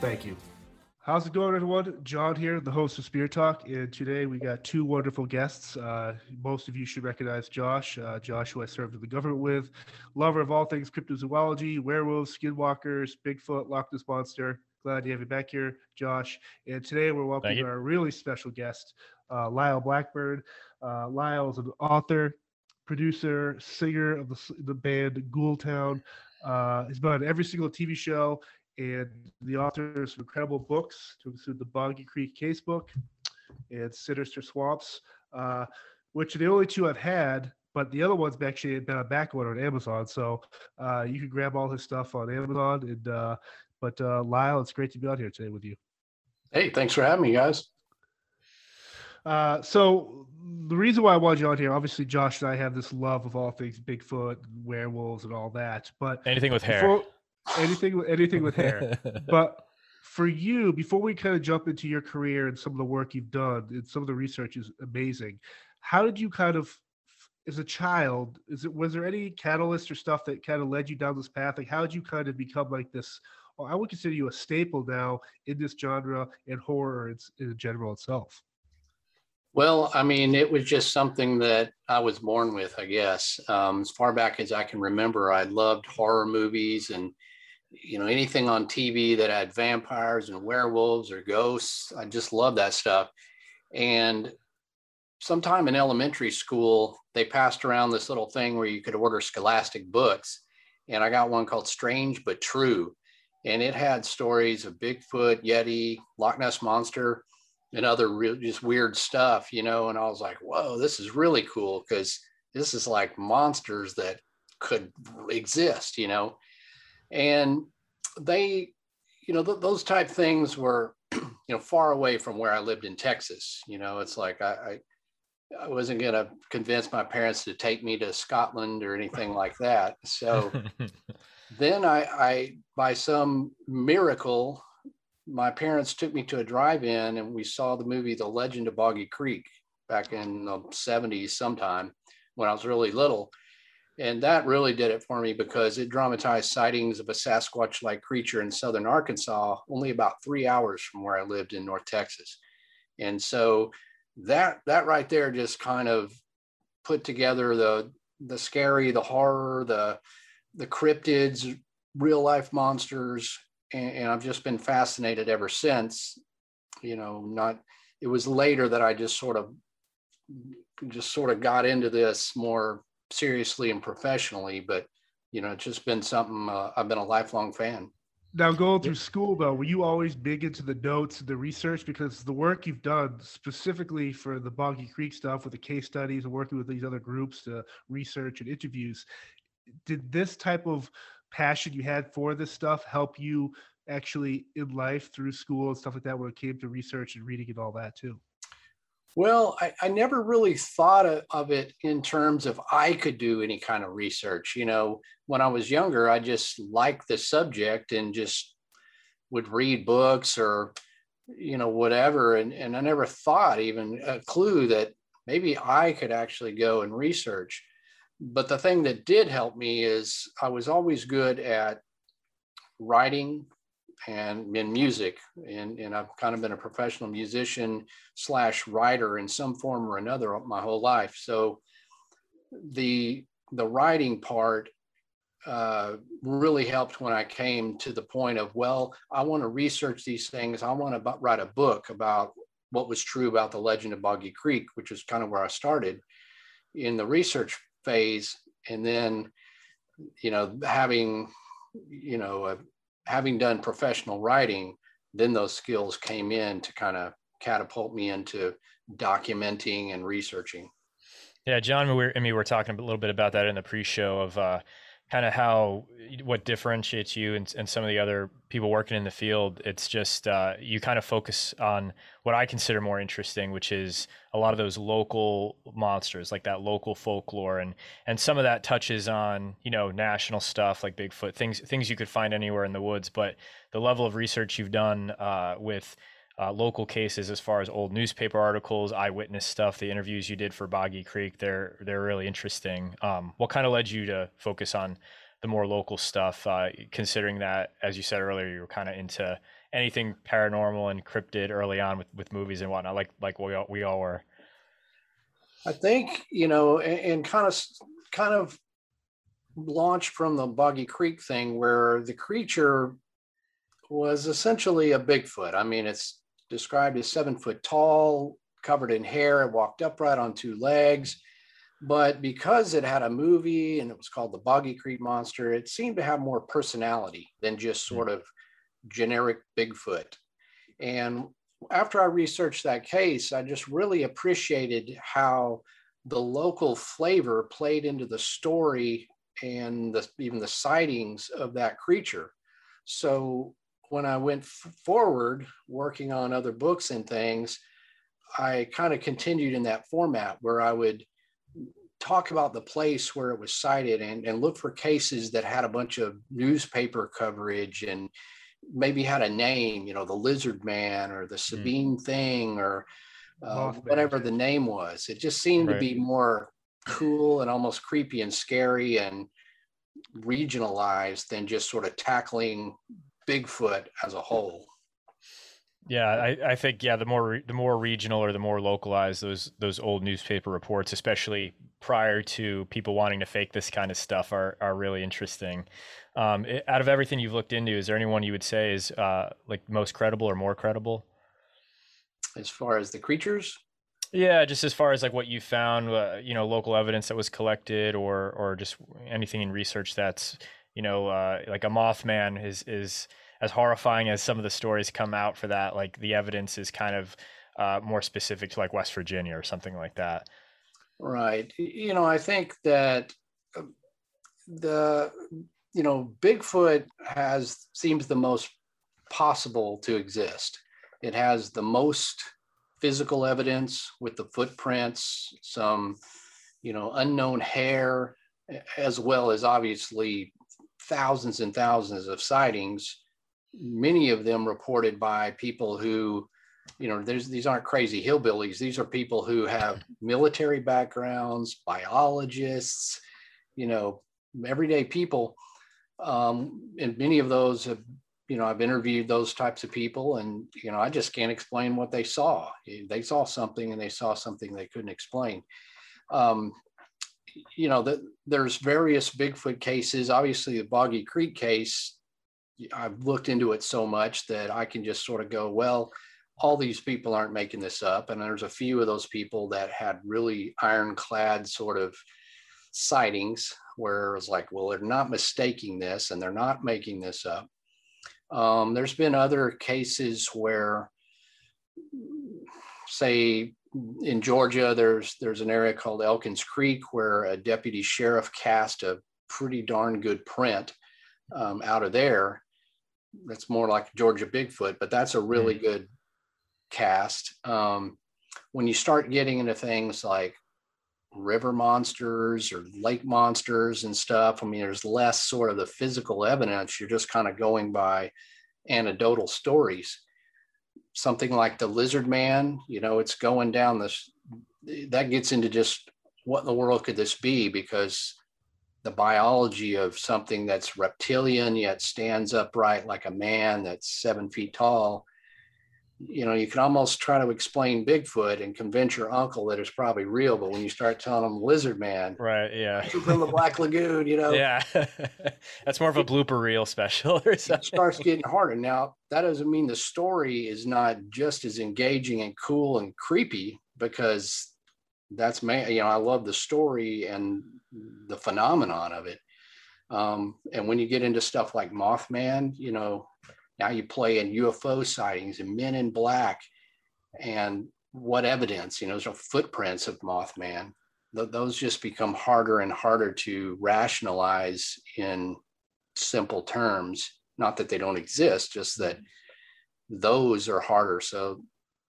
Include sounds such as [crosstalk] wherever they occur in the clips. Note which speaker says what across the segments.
Speaker 1: Thank you. How's it going, everyone? John here, the host of Spear Talk, and today we got two wonderful guests. Uh, most of you should recognize Josh. Uh, Josh, who I served in the government with, lover of all things cryptozoology, werewolves, skinwalkers, Bigfoot, Loch Ness Monster. Glad to have you back here, Josh. And today we're welcoming our really special guest, uh, Lyle Blackburn. Uh, Lyle is an author, producer, singer of the, the band Ghoultown. Uh, he's been on every single TV show and the author of some incredible books to include the Boggy Creek Casebook and Sinister Swamps, uh, which are the only two I've had. But the other ones actually have been on back order on Amazon, so uh, you can grab all his stuff on Amazon. And uh, but uh, Lyle, it's great to be out here today with you.
Speaker 2: Hey, thanks for having me, guys.
Speaker 1: Uh, so the reason why I wanted you on here, obviously, Josh and I have this love of all things Bigfoot, werewolves, and all that. But
Speaker 3: anything with hair. Before,
Speaker 1: anything anything with hair. [laughs] but for you, before we kind of jump into your career and some of the work you've done, and some of the research is amazing. How did you kind of as a child, is it was there any catalyst or stuff that kind of led you down this path? Like how did you kind of become like this? Well, I would consider you a staple now in this genre and horror in, in general itself.
Speaker 2: Well, I mean, it was just something that I was born with, I guess. Um, as far back as I can remember, I loved horror movies and you know anything on tv that had vampires and werewolves or ghosts i just love that stuff. And sometime in elementary school they passed around this little thing where you could order scholastic books. And i got one called strange but true. And it had stories of bigfoot yeti loch ness monster and other real, just weird stuff you know? And i was like whoa this is really cool because this is like monsters that could exist you know and they you know th- those type things were [clears throat] you know far away from where i lived in texas. You know it's like i i, I wasn't going to convince my parents to take me to scotland or anything like that. So [laughs] then i i by some miracle my parents took me to a drive-in and we saw the movie the legend of boggy creek back in the 70s sometime when i was really little and that really did it for me because it dramatized sightings of a Sasquatch like creature in southern Arkansas, only about three hours from where I lived in North Texas. And so that that right there just kind of put together the the scary, the horror, the the cryptids, real life monsters, and, and I've just been fascinated ever since. You know, not it was later that I just sort of just sort of got into this more seriously and professionally, but you know, it's just been something uh, I've been a lifelong fan.
Speaker 1: Now, going through school though, were you always big into the notes, the research? Because the work you've done specifically for the Boggy Creek stuff with the case studies and working with these other groups to research and interviews, did this type of passion you had for this stuff help you actually in life through school and stuff like that when it came to research and reading and all that too?
Speaker 2: Well, I, I never really thought of, of, it in terms of I could do any kind of research. You know, when I was younger, I just liked the subject and just would read books or, you know, whatever. And, and I never thought even a clue that maybe I could actually go and research. But the thing that did help me is I was always good at writing and in music and, and i've kind of been a professional musician slash writer in some form or another my whole life. So the the writing part uh, really helped when i came to the point of well i want to research these things. I want to write a book about what was true about the legend of boggy creek which is kind of where i started in the research phase. And then you know having you know a, having done professional writing, then those skills came in to kind of catapult me into documenting and researching.
Speaker 3: Yeah, John, we are I mean, we are talking a little bit about that in the pre-show of, uh, kind of how what differentiates you and, and some of the other people working in the field. It's just uh, you kind of focus on what I consider more interesting, which is a lot of those local monsters, like that local folklore, and and some of that touches on you know national stuff like Bigfoot, things things you could find anywhere in the woods. But the level of research you've done uh, with uh, local cases as far as old newspaper articles, eyewitness stuff, the interviews you did for Boggy Creek. They're they're really interesting. Um, what kind of led you to focus on the more local stuff, uh, considering that, as you said earlier, you were kind of into anything paranormal and cryptid early on with, with movies and whatnot, like like we all, we all were.
Speaker 2: I think you know, and, and kind of kind of launched from the Boggy Creek thing, where the creature was essentially a Bigfoot. I mean, it's described as seven foot tall, covered in hair, and walked upright on two legs. But because it had a movie and it was called the Boggy Creek Monster, it seemed to have more personality than just hmm. sort of generic Bigfoot. And after I researched that case, I just really appreciated how the local flavor played into the story and the, even the sightings of that creature. So when I went forward working on other books and things, I kind of continued in that format where I would talk about the place where it was sighted and, and look for cases that had a bunch of newspaper coverage and maybe had a name, you know, the lizard man or the hmm. Sabine mm. thing or uh, whatever the name was. It just seemed right. to be more cool and almost creepy and scary and regionalized than just sort of tackling Bigfoot as a whole.
Speaker 3: Yeah, I, I think yeah, the more the more regional or the more localized those those old newspaper reports, especially prior to people wanting to fake this kind of stuff, are are really interesting. Um, it, out of everything you've looked into, is there anyone you would say is uh, like most credible or more credible?
Speaker 2: As far as the creatures,
Speaker 3: yeah, just as far as like what you found, uh, you know, local evidence that was collected, or or just anything in research that's you know, uh, like a Mothman is is as horrifying as some of the stories come out for that. Like the evidence is kind of uh, more specific to like West Virginia or something like that.
Speaker 2: Right. You know, I think that um, the you know Bigfoot has seems the most possible to exist. It has the most physical evidence with the footprints, some you know unknown hair, as well as obviously thousands and thousands of sightings, many of them reported by people who, you know, there's these aren't crazy hillbillies. These are people who have military backgrounds, biologists, you know, everyday people. Um, and many of those have, you know, I've interviewed those types of people, and you know, I just can't explain what they saw. They saw something, and they saw something they couldn't explain. Um, you know, that there's various Bigfoot cases. Obviously, the Boggy Creek case, I've looked into it so much that I can just sort of go, well, all these people aren't making this up. And there's a few of those people that had really ironclad sort of sightings where it was like, well, they're not mistaking this and they're not making this up. Um, there's been other cases where, say, in Georgia, there's there's an area called Elkins Creek where a deputy sheriff cast a pretty darn good print um, out of there. That's more like Georgia Bigfoot, but that's a really mm. good cast. Um, when you start getting into things like river monsters or lake monsters and stuff, I mean, there's less sort of the physical evidence. You're just kind of going by anecdotal stories something like the lizard man, you know, it's going down this, that gets into just what in the world could this be? Because the biology of something that's reptilian yet stands upright like a man that's seven feet tall you know, you can almost try to explain Bigfoot and convince your uncle that it's probably real, but when you start telling him Lizard Man,
Speaker 3: right? Yeah,
Speaker 2: from the Black Lagoon, you know,
Speaker 3: yeah, [laughs] that's more of a blooper reel special. Or something.
Speaker 2: It starts getting harder. Now, that doesn't mean the story is not just as engaging and cool and creepy because that's man, you know, I love the story and the phenomenon of it. Um, and when you get into stuff like Mothman, you know, now you play in UFO sightings and Men in Black, and what evidence? You know, there's no footprints of Mothman. th- those just become harder and harder to rationalize in simple terms. Not that they don't exist, just that those are harder. So,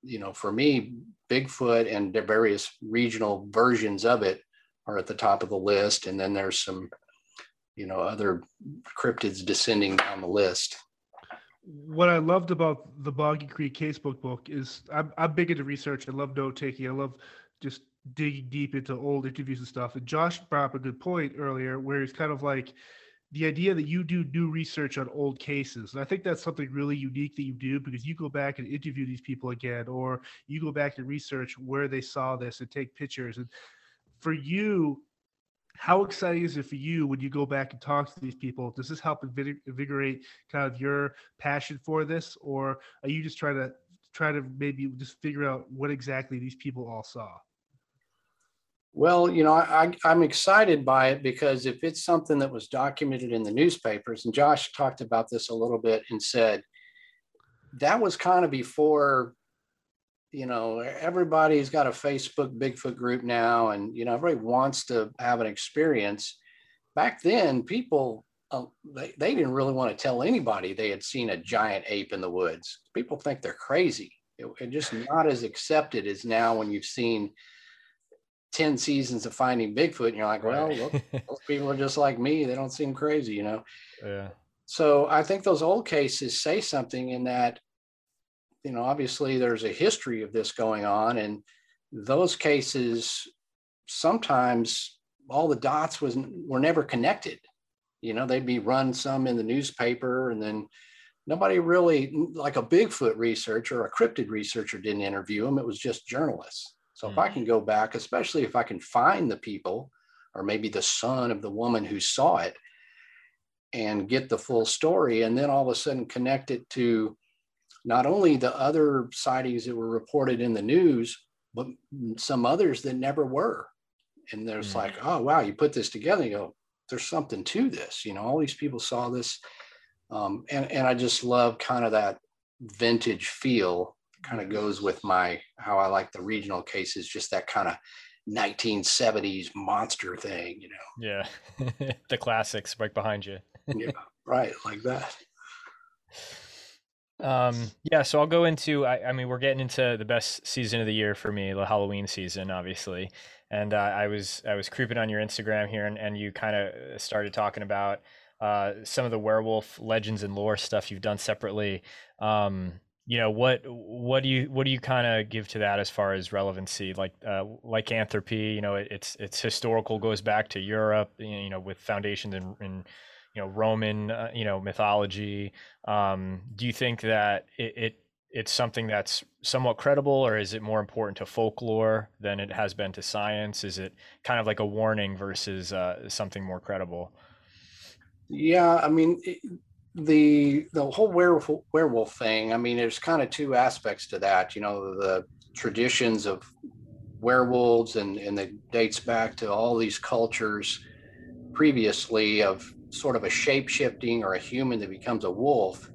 Speaker 2: you know, for me, Bigfoot and the various regional versions of it are at the top of the list. And then there's some, you know, other cryptids descending down the list.
Speaker 1: What I loved about the Boggy Creek Casebook book is I'm, I'm big into research. I love note taking. I love just digging deep into old interviews and stuff. And Josh brought up a good point earlier where he's kind of like, the idea that you do new research on old cases. And I think that's something really unique that you do because you go back and interview these people again, or you go back and research where they saw this and take pictures. And for you, how exciting is it for you when you go back and talk to these people? Does this help invigorate kind of your passion for this, or are you just trying to try to maybe just figure out what exactly these people all saw?
Speaker 2: Well, you know, I, I'm excited by it because if it's something that was documented in the newspapers, and Josh talked about this a little bit and said that was kind of before you know, everybody's got a Facebook Bigfoot group now, and you know, everybody wants to have an experience. Back then, people uh, they, they didn't really want to tell anybody they had seen a giant ape in the woods. People think they're crazy. It, it just not as accepted as now when you've seen 10 seasons of finding Bigfoot, and you're like, well, look, [laughs] those people are just like me. They don't seem crazy, you know?
Speaker 3: Yeah.
Speaker 2: So I think those old cases say something in that you know, obviously there's a history of this going on, and those cases sometimes all the dots was were never connected. You know, they'd be run some in the newspaper, and then nobody really like a Bigfoot researcher or a cryptid researcher didn't interview them. It was just journalists. So mm. if I hmm. can go back, especially if I can find the people or maybe the son of the woman who saw it and get the full story and then all of a sudden connect it to not only the other sightings that were reported in the news, but some others that never were. And there's mm-hmm. like, oh, wow, you put this together, you go, there's something to this. You know, all these people saw this. Um, and, and I just love kind of that vintage feel kind of goes with my how I like the regional cases, just that kind of 1970s monster thing, you know.
Speaker 3: Yeah. [laughs] the classics right behind you.
Speaker 2: yeah, right, like that. [laughs]
Speaker 3: Um, yeah, so I'll go into. I, I, mean, we're getting into the best season of the year for me, the Halloween season, obviously. And uh, I was I was creeping on your Instagram here, and, and you kind of started talking about uh, some of the werewolf legends and lore stuff you've done separately. Um, you know what what do you what do you kind of give to that as far as relevancy like uh, lycanthropy you know it, it's it's historical goes back to europe you know with foundations in, in you know Roman uh, you know mythology. Um, do you think that it, it it's something that's somewhat credible, or is it more important to folklore than it has been to science? Is it kind of like a warning versus uh, something more credible?
Speaker 2: Yeah, I mean. the the whole werewolf werewolf thing i mean there's kind of two aspects to that you know the traditions of werewolves and and it dates back to all these cultures previously of sort of a shape shifting or a human that becomes a wolf.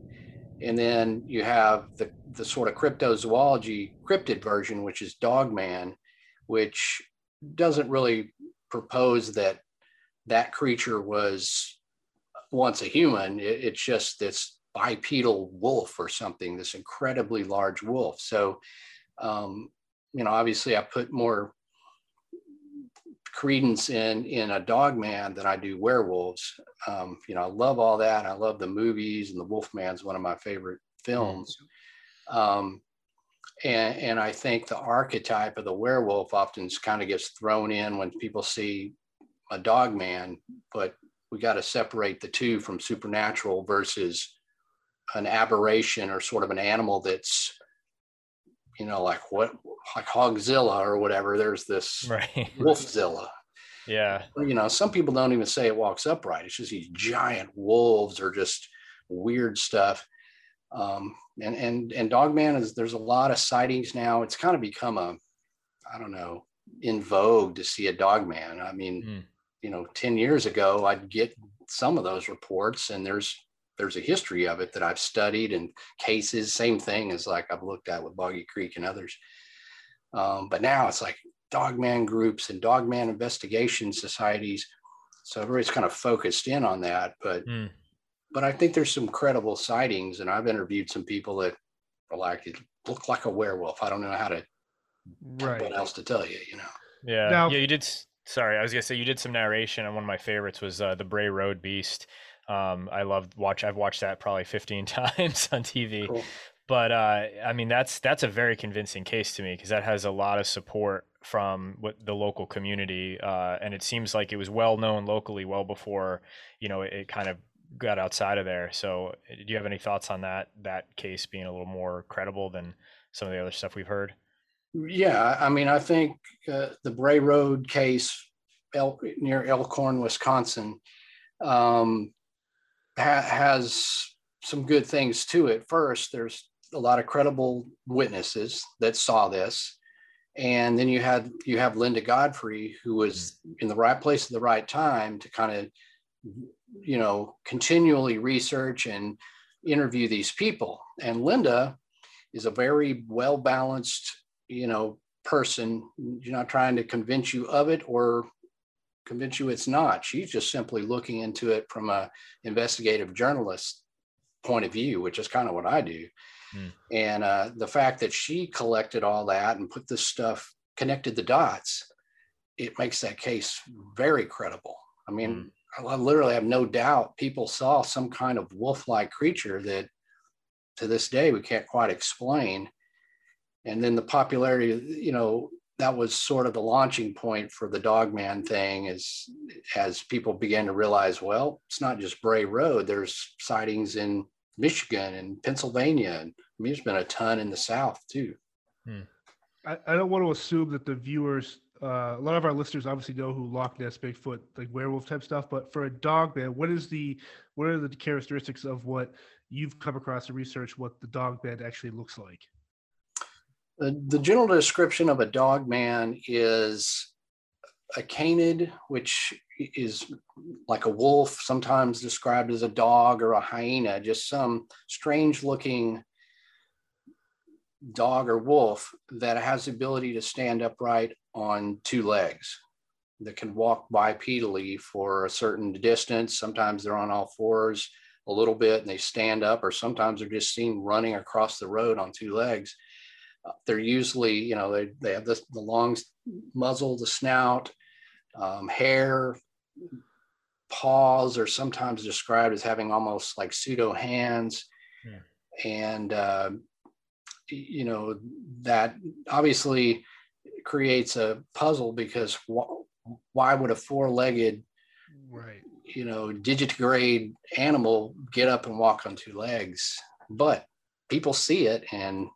Speaker 2: And then you have the, the sort of cryptozoology cryptid version, which is Dogman, which doesn't really propose that that creature was once a human. It, it's just this bipedal wolf or something, this incredibly large wolf. So, um, you know, obviously I put more credence in in a dog man than I do werewolves. Um, you know, I love all that. I love the movies, and the Wolfman's one of my favorite films. Um, and, and I think the archetype of the werewolf often kind of gets thrown in when people see a dog man, but we got to separate the two from supernatural versus an aberration or sort of an animal that's you know, like what, like Hogzilla or whatever. There's this [laughs]
Speaker 3: right.
Speaker 2: Wolfzilla.
Speaker 3: Yeah.
Speaker 2: You know, some people don't even say it walks upright. It's just these giant wolves or just weird stuff. Um, and and and Dogman is there's a lot of sightings now. It's kind of become a, I don't know, in vogue to see a Dogman. I mean, mm. you know, ten years ago I'd get some of those reports, and there's there's a history of it that I've studied and cases, same thing as like I've looked at with Boggy Creek and others. Um, but now it's like dogman groups and dogman investigation societies. So everybody's kind of focused in on that. But mm. but I think there's some credible sightings, and I've interviewed some people that are like it looked like a werewolf. I don't know how to right. what else to tell you, you know.
Speaker 3: Yeah. Now, yeah, you did sorry, I was gonna say you did some narration, and one of my favorites was uh, the Bray Road Beast. Um, I loved watch. I've watched that probably 15 [laughs] times on TV. Cool. But uh, I mean, that's that's a very convincing case to me because that has a lot of support from what the local community, uh, and it seems like it was well known locally well before you know it, it kind of got outside of there. So, uh, do you have any thoughts on that that case being a little more credible than some of the other stuff we've heard?
Speaker 2: Yeah, I mean, I think uh, the Bray Road case El, near Elkhorn, Wisconsin, um, ha- has some good things to it. First, there's a lot of credible witnesses that saw this, and then you had you have Linda Godfrey, who was mm. in the right place at the right time to kind of, you know, continually research and interview these people. And Linda is a very well balanced you know person you're not trying to convince you of it or convince you it's not she's just simply looking into it from a investigative journalist point of view which is kind of what i do mm. and uh, the fact that she collected all that and put this stuff connected the dots it makes that case very credible i mean mm. i literally have no doubt people saw some kind of wolf-like creature that to this day we can't quite explain and then the popularity you know that was sort of the launching point for the dogman thing as as people began to realize well it's not just bray road there's sightings in michigan and pennsylvania and i mean there's been a ton in the south too
Speaker 1: hmm. I, I, don't want to assume that the viewers uh, a lot of our listeners obviously know who Loch Ness, Bigfoot, like werewolf type stuff. But for a dog man, what is the what are the characteristics of what you've come across in research? What the dog man actually looks like?
Speaker 2: The, the general description of a dog man is a canid, which is like a wolf, sometimes described as a dog or a hyena, just some strange looking dog or wolf that has the ability to stand upright on two legs that can walk bipedally for a certain distance. Sometimes they're on all fours a little bit and they stand up, or sometimes they're just seen running across the road on two legs they're usually, you know, they, they have this, the long muzzle, the snout, um, hair, paws are sometimes described as having almost like pseudo hands. Yeah. And, uh, you know, that obviously creates a puzzle because wh- why would a four legged, right. you know, digitigrade animal get up and walk on two legs? But people see it and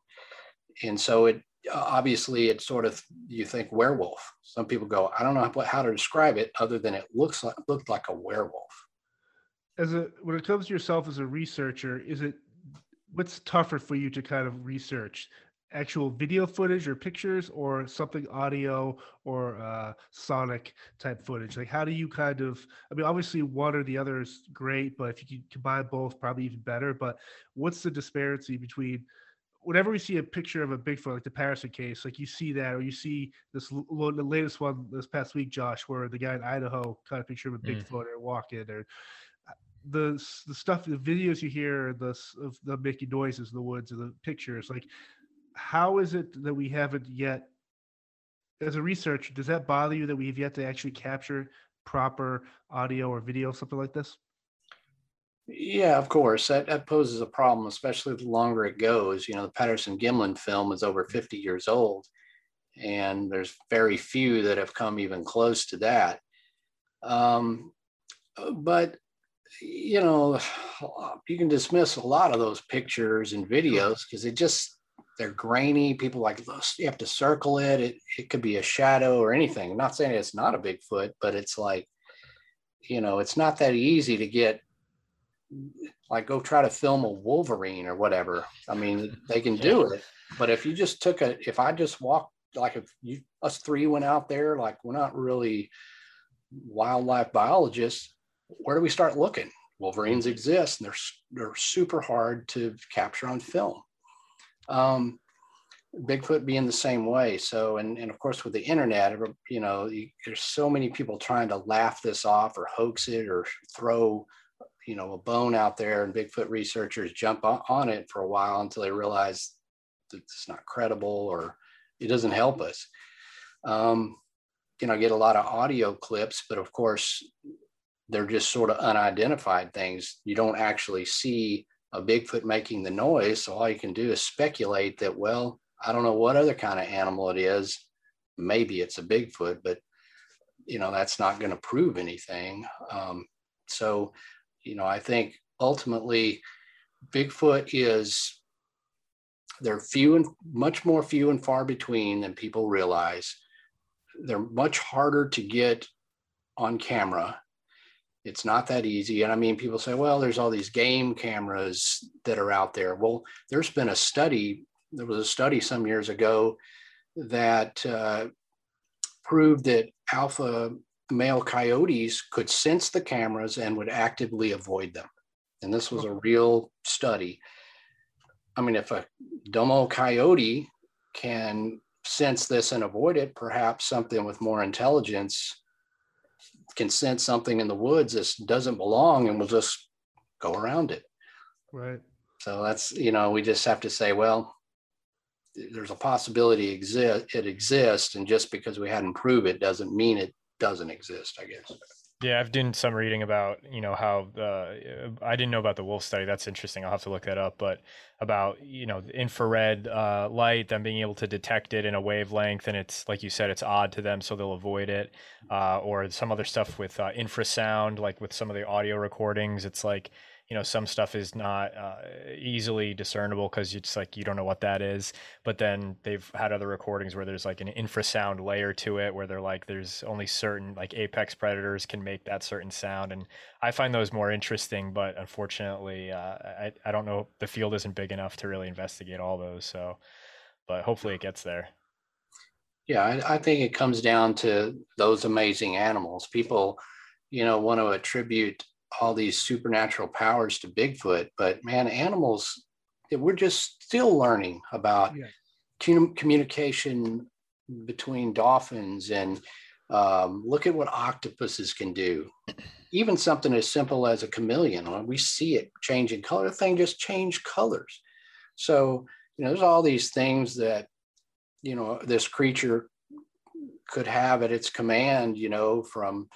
Speaker 2: and so it obviously it's sort of you think werewolf. Some people go, I don't know how, to describe it other than it looks like looked like a werewolf.
Speaker 1: As a when it comes to yourself as a researcher, is it what's tougher for you to kind of research? Actual video footage or pictures, or something audio or uh, sonic type footage? Like, how do you kind of? I mean, obviously, one or the other is great, but if you could combine both, probably even better. But what's the disparity between whenever we see a picture of a Bigfoot, like the Patterson case, like you see that, or you see this the latest one this past week, Josh, where the guy in Idaho caught a picture of a mm. Bigfoot or walking, or uh, the the stuff, the videos you hear, the of the making noises in the woods, or the pictures, like how is it that we haven't yet, as a researcher, does that bother you that we have yet to actually capture proper audio or video, something like this?
Speaker 2: Yeah, of course. That, that poses a problem, especially the longer it goes. You know, the Patterson Gimlin film is over 50 years old, and there's very few that have come even close to that. Um, but, you know, [sighs] you can dismiss a lot of those pictures and videos because they just, they're grainy. People like, you have to circle it. It, it could be a shadow or anything. I'm not saying it's not a Bigfoot, but it's like, you know, it's not that easy to get like go try to film a Wolverine or whatever. I mean, they can do it. But if you just took a, if I just walked, like if you, us three went out there, like we're not really wildlife biologists, where do we start looking? Wolverines exist and they're, they're super hard to capture on film. Um, Bigfoot being the same way. So, and, and of course, with the internet, you know, you, there's so many people trying to laugh this off or hoax it or throw, you know, a bone out there, and Bigfoot researchers jump on, it for a while until they realize that it's not credible or it doesn't help us. Um, you know, get a lot of audio clips, but of course, they're just sort of unidentified things. You don't actually see a Bigfoot making the noise. So all you can do is speculate that, well, I don't know what other kind of animal it is. Maybe it's a Bigfoot, but you know that's not going to prove anything. Um, so, you know, I think ultimately, Bigfoot is they're few and much more few and far between than people realize. They're much harder to get on camera. It's not that easy. And I mean, people say, well, there's all these game cameras that are out there. Well, there's been a study there was a study some years ago that uh, proved that alpha male coyotes could sense the cameras and would actively avoid them. And this was a real study. I mean, if a dumb old coyote can sense this and avoid it, perhaps something with more intelligence can sense something in the woods that doesn't belong and will just go around it.
Speaker 1: Right.
Speaker 2: So that's, you know, we just have to say, well, there's a possibility exist it exists and just because we hadn't proved it doesn't mean it doesn't exist i guess.
Speaker 3: Yeah i've done some reading about you know how uh, i didn't know about the wolf study. That's interesting. I'll have to look that up. But about you know infrared uh, light them being able to detect it in a wavelength and it's like you said it's odd to them so they'll avoid it. Uh, or some other stuff with uh, infrasound like with some of the audio recordings. It's like you know some stuff is not uh, easily discernible because it's like you don't know what that is but then they've had other recordings where there's like an infrasound layer to it where they're like there's only certain like apex predators can make that certain sound and i find those more interesting but unfortunately uh, I, I don't know the field isn't big enough to really investigate all those so but hopefully it gets there.
Speaker 2: Yeah I, I think it comes down to those amazing animals. People you know want to attribute all these supernatural powers to Bigfoot, but man, animals, we're just still learning about yeah. communication between dolphins and um, look at what octopuses can do. Even something as simple as a chameleon, we see it changing color, the thing just changed colors. So, you know, there's all these things that, you know, this creature could have at its command, you know, from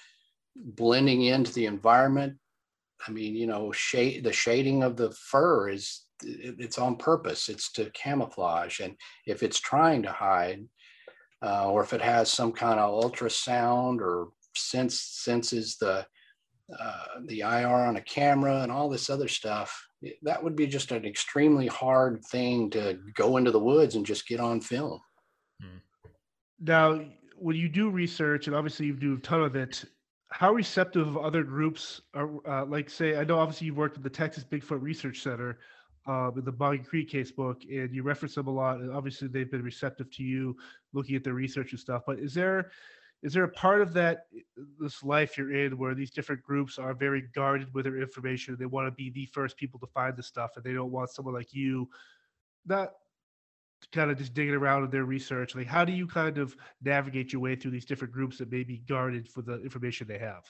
Speaker 2: blending into the environment I mean, you know, shade the shading of the fur is it's on purpose. It's to camouflage, and if it's trying to hide, uh, or if it has some kind of ultrasound or sense senses the uh, the IR on a camera and all this other stuff, that would be just an extremely hard thing to go into the woods and just get on film.
Speaker 1: Hmm. Now, when you do research, and obviously you do a ton of it, how receptive other groups are uh, like say i know obviously you've worked with the texas bigfoot research center uh, in the boggy creek case book and you reference them a lot and obviously they've been receptive to you looking at their research and stuff but is there is there a part of that this life you're in where these different groups are very guarded with their information they want to be the first people to find the stuff and they don't want someone like you not kind of just digging around in their research like how do you kind of navigate your way through these different groups that may be guarded for the information they have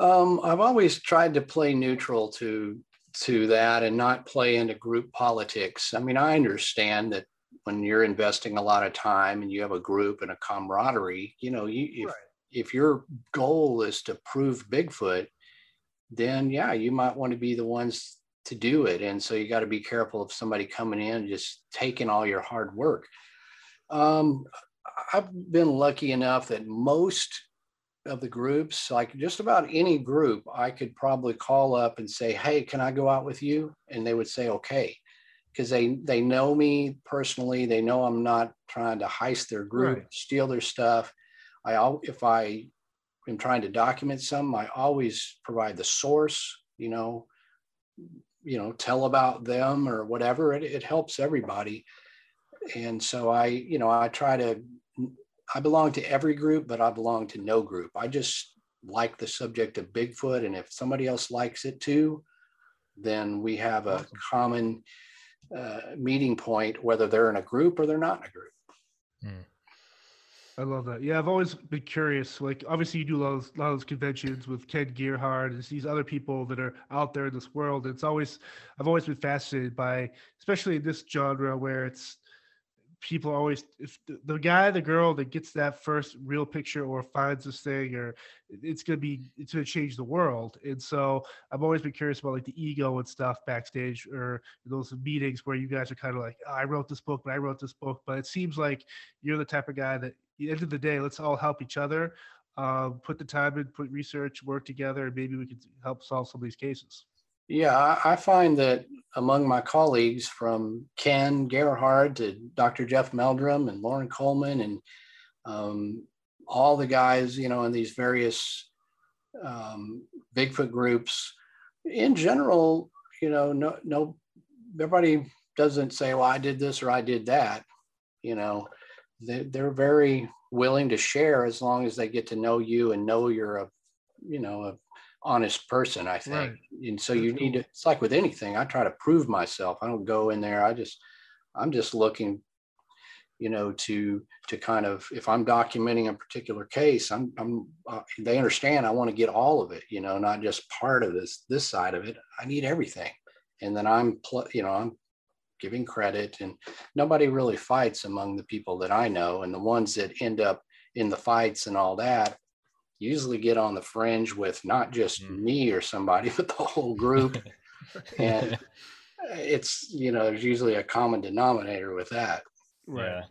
Speaker 2: um, i've always tried to play neutral to to that and not play into group politics i mean i understand that when you're investing a lot of time and you have a group and a camaraderie you know you if, right. if your goal is to prove bigfoot then yeah you might want to be the ones to do it. And so you got to be careful of somebody coming in just taking all your hard work. Um, I've been lucky enough that most of the groups, like just about any group, I could probably call up and say, "Hey, can I go out with you?" And they would say, "Okay," because they they know me personally. They know I'm not trying to heist their group, right. steal their stuff. I if I am trying to document some, I always provide the source. You know, you know tell about them or whatever it, it helps everybody and so i you know i try to i belong to every group but i belong to no group i just like the subject of bigfoot and if somebody else likes it too then we have a common uh, meeting point, whether they're in a group or they're not in a group.
Speaker 1: Mm. I love that. Yeah, I've always been curious. Like, obviously, you do a lot, of, a lot of those conventions with Ken Gerhard and these other people that are out there in this world. It's always, I've always been fascinated by, especially in this genre where it's people always if the, guy the girl that gets that first real picture or finds this thing or it's gonna be it's gonna change the world and so i've always been curious about like the ego and stuff backstage or those meetings where you guys are kind of like oh, i wrote this book but i wrote this book but it seems like you're the type of guy that at the end of the day let's all help each other uh, put the time in put research work together and maybe we can help solve some of these cases
Speaker 2: yeah, I find that among my colleagues from Ken Gerhard to Dr. Jeff Meldrum and Loren Coleman and um, all the guys, you know, in these various um, Bigfoot groups, in general, you know, no, no, everybody doesn't say, well, I did this or I did that. You know, they, they're very willing to share as long as they get to know you and know you're a, you know, a honest person, I think. Right. And so you need to, it's like with anything, I try to prove myself. I don't go in there. I just, I'm just looking, you know, to, to kind of, if I'm documenting a particular case, I'm, I'm, uh, they understand I want to get all of it, you know, not just part of this, this side of it. I need everything. And then I'm, pl- you know, I'm giving credit and nobody really fights among the people that I know. And the ones that end up in the fights and all that usually get on the fringe with not just mm. me or somebody, [laughs] but the whole group. [laughs] and it's, you know, there's usually a common denominator with that.
Speaker 3: Right. Yeah.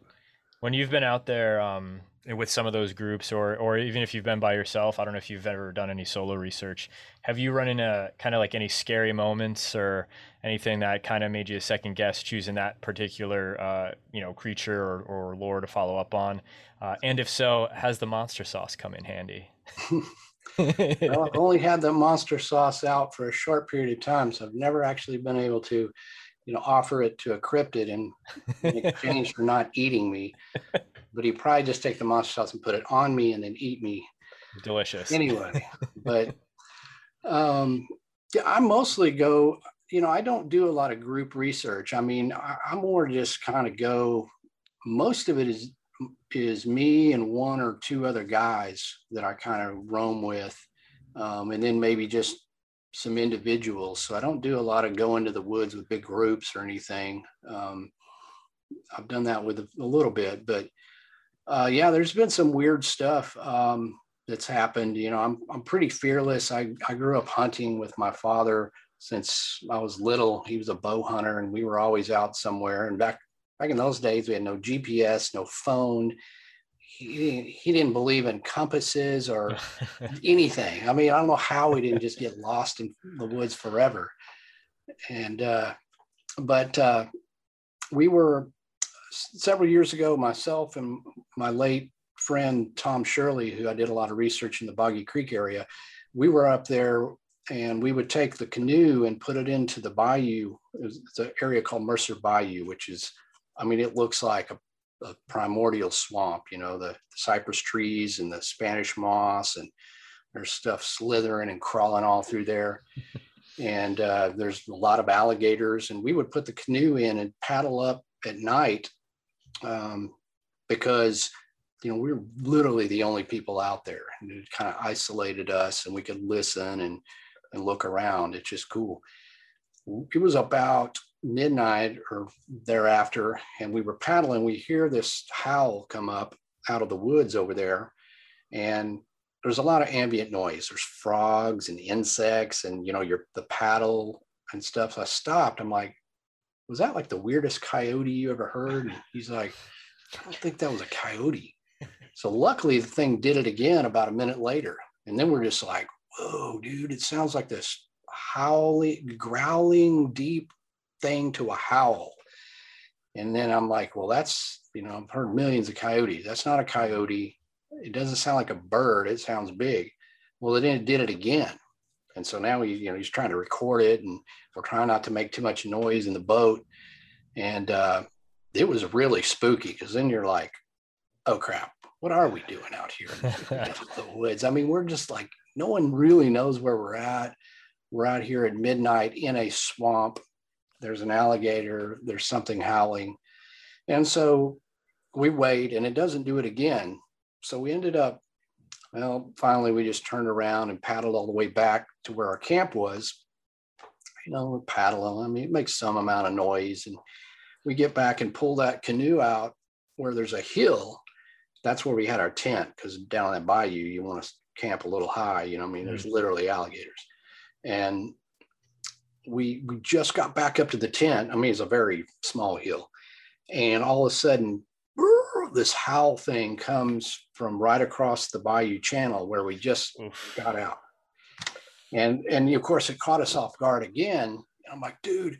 Speaker 3: When you've been out there um, with some of those groups, or or even if you've been by yourself, I don't know if you've ever done any solo research. Have you run into kind of like any scary moments or anything that kind of made you second guess choosing that particular uh, you know creature or, or lore to follow up on? Uh, and if so, has the monster sauce come in handy? [laughs]
Speaker 2: well, I've only had the monster sauce out for a short period of time, so I've never actually been able to, you know, offer it to a cryptid in, in exchange for not eating me. [laughs] But he probably just take the monster sauce and put it on me and then eat me.
Speaker 3: Delicious.
Speaker 2: Anyway, [laughs] but um, yeah, I mostly go. You know, I don't do a lot of group research. I mean, I, I more just kind of go. Most of it is is me and one or two other guys that I kind of roam with, um, and then maybe just some individuals. So I don't do a lot of going to the woods with big groups or anything. Um, I've done that with a, a little bit, but uh, yeah, there's been some weird stuff um, that's happened. You know, I'm I'm pretty fearless. I I grew up hunting with my father since I was little. He was a bow hunter, and we were always out somewhere. And back back in those days, we had no GPS, no phone. He, he didn't believe in compasses or [laughs] anything. I mean, I don't know how we didn't just get lost in the woods forever. And, uh, but uh, we were several years ago, myself and my late friend Tom Shirley, who I did a lot of research in the Boggy Creek area, we were up there and we would take the canoe and put it into the bayou. It's an area called Mercer Bayou, which is I mean, it looks like a, a primordial swamp, you know, the, the, cypress trees and the Spanish moss, and there's stuff slithering and crawling all through there. and uh, there's a lot of alligators. And we would put the canoe in and paddle up at night um, because, you know, we were literally the only people out there. And it kind of isolated us and we could listen and, and look around. It's just cool. It was about midnight or thereafter, and we were paddling, we hear this howl come up out of the woods over there. And there's a lot of ambient noise. There's frogs and insects, and you know, your the paddle and stuff. So I stopped. I'm like, was that like the weirdest coyote you ever heard? And he's like, I don't think that was a coyote. So luckily the thing did it again about a minute later. And then we're just like, whoa, dude, it sounds like this howling, growling, deep thing to a howl. And then I'm like, well, that's, you know, I've heard millions of coyotes. That's not a coyote. It doesn't sound like a bird. It sounds big. Well, then it did it again. And so now he, you know, he's trying to record it and we're trying not to make too much noise in the boat. And uh, it was really spooky because then you're like, oh crap, what are we doing out here in [laughs] the woods? I mean, we're just like, no one really knows where we're at. We're out here at midnight in a swamp there's an alligator, there's something howling. And so we wait and it doesn't do it again. So we ended up, well, finally we just turned around and paddled all the way back to where our camp was. You know, we're paddling. I mean, it makes some amount of noise. And we get back and pull that canoe out where there's a hill. That's where we had our tent because down that bayou, you want to camp a little high. You know, I mean, there's mm-hmm. literally alligators. And we we just got back up to the tent. I mean, it's a very small hill, and all of a sudden, this howl thing comes from right across the Bayou Channel where we just Oof. got out, and and of course it caught us off guard again. And I'm like, dude,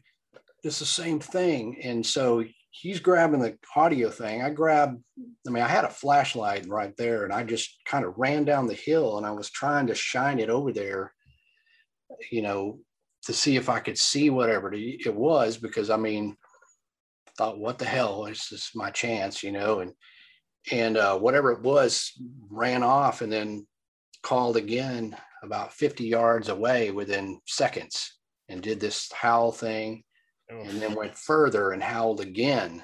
Speaker 2: it's the same thing. And so he's grabbing the audio thing. I grabbed, I mean, I had a flashlight right there, and I just kind of ran down the hill, and I was trying to shine it over there, you know, to see if I could see whatever it was because I mean, thought what the hell This is this my chance, you know, and and uh, whatever it was ran off and then called again about 50 yards away within seconds and did this howl thing and then went further and howled again.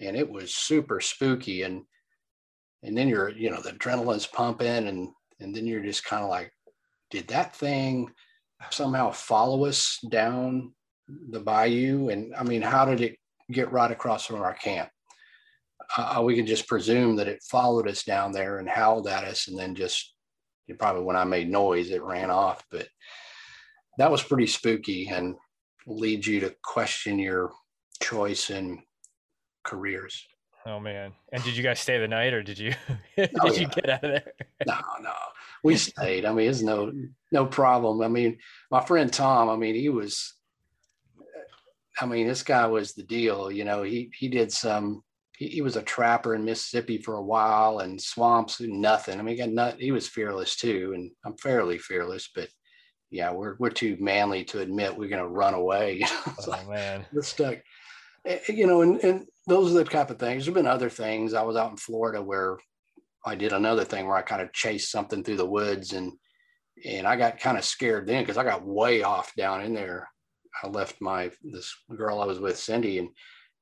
Speaker 2: And it was super spooky and and then you're you know the adrenaline's pumping and and then you're just kind of like did that thing somehow follow us down the bayou? And I mean, how did it get right across from our camp? Uh, we can just presume that it followed us down there and howled at us, and then just probably when I made noise, it ran off. But that was pretty spooky and leads you to question your choice in careers.
Speaker 3: Oh man! And did you guys stay the night, or did you [laughs] did oh, yeah. you get out of there?
Speaker 2: no, no, we stayed. I mean, it's no no problem. I mean, my friend Tom. I mean, he was. I mean, this guy was the deal. You know, he he did some. He, he was a trapper in Mississippi for a while, and swamps and nothing. I mean, he got nut, He was fearless too, and I'm fairly fearless, but yeah, we're we're too manly to admit we're going to run away. [laughs]
Speaker 3: oh like, man,
Speaker 2: we're stuck. Eh, eh, you know, and, and those are the type of things. There've been other things. I was out in Florida where I did another thing where I kind of chased something through the woods and and I got kind of scared then because I got way off down in there. I left my this girl I was with, Cindy, and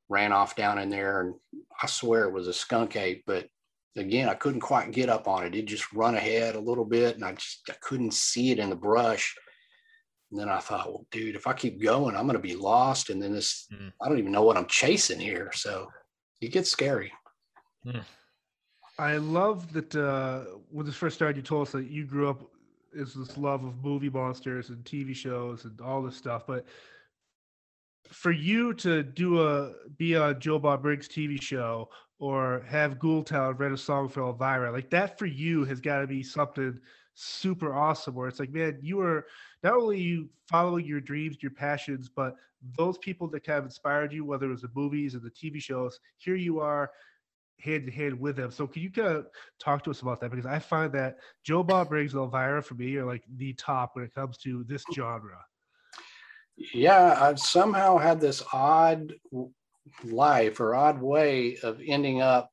Speaker 2: ran off down in there, and I swear it was a skunk ape, but again, I couldn't quite get up on it. It just run ahead a little bit, and I just I couldn't see it in the brush. And then I thought, well, dude, if I keep going, I'm going to be lost. And then this, mm. I don't even know what I'm chasing here. So it gets scary.
Speaker 1: Mm. I love that uh, when this first started, you told us that you grew up is this love of movie monsters and TV shows and all this stuff. But for you to do a be on Joe Bob Briggs TV show or have Ghoultown write a song for Elvira, like that for you has got to be something super awesome. Where it's like, man, you are not only you following your dreams, your passions, but those people that kind of inspired you, whether it was the movies or the TV shows, here you are hand in hand with them. So can you kind of talk to us about that? Because I find that Joe Bob Briggs and Elvira for me are like the top when it comes to this genre.
Speaker 2: Yeah, I've somehow had this odd life or odd way of ending up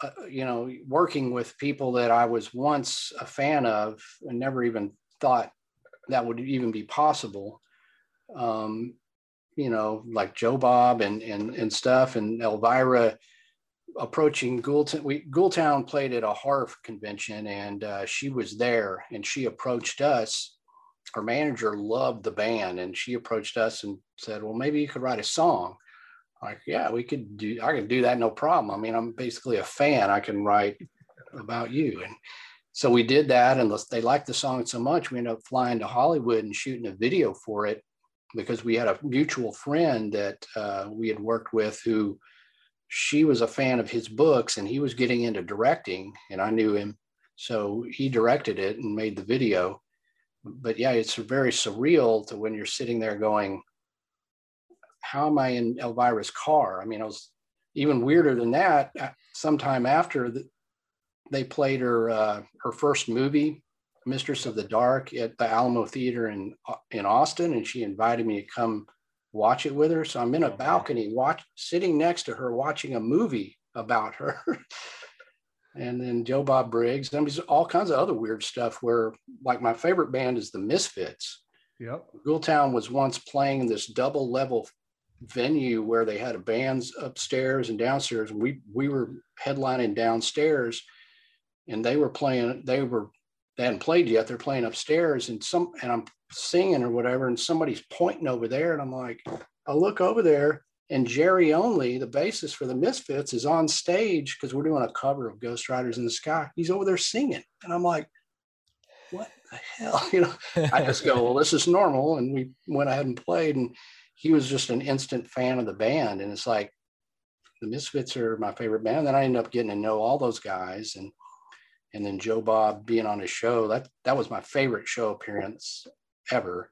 Speaker 2: uh, you know working with people that i was once a fan of and never even thought that would even be possible. Um, you know, like Joe Bob and and and stuff, and Elvira approaching Ghoultown. We Ghoultown played at a HARF convention, and uh, she was there, and she approached us. Our manager loved the band, and she approached us and said, "Well, maybe you could write a song." Like, yeah, we could do. I can do that, no problem. I mean, I'm basically a fan. I can write about you, and so we did that and they liked the song so much we ended up flying to hollywood and shooting a video for it because we had a mutual friend that uh, we had worked with who she was a fan of his books and he was getting into directing and i knew him. So he directed it and made the video. But yeah it's very surreal to when you're sitting there going how am i in elvira's car? I mean i was even weirder than that uh, sometime after the, they played her uh, her first movie, Mistress of the Dark, at the Alamo Theater in in Austin, and she invited me to come watch it with her. So I'm in a oh, balcony, watch sitting next to her, watching a movie about her. [laughs] and then Joe Bob Briggs. I mean, all kinds of other weird stuff. Where like my favorite band is the Misfits,
Speaker 1: Yep.
Speaker 2: Ghoultown was once playing in this double level venue where they had a bands upstairs and downstairs. And we we were headlining downstairs, and they were playing. They were they hadn't played yet. They're playing upstairs, and some and I'm singing or whatever, and somebody's pointing over there, and I'm like, I look over there, and Jerry Only, the bassist for the Misfits, is on stage because we're doing a cover of Ghost Riders in the Sky. He's over there singing, and I'm like, what the hell? [laughs] You know, I just go, well, this is normal, and we went ahead and played, and he was just an instant fan of the band, and it's like the Misfits are my favorite band. Then I ended up getting to know all those guys, and and then Joe Bob being on his show. That that was my favorite show appearance ever.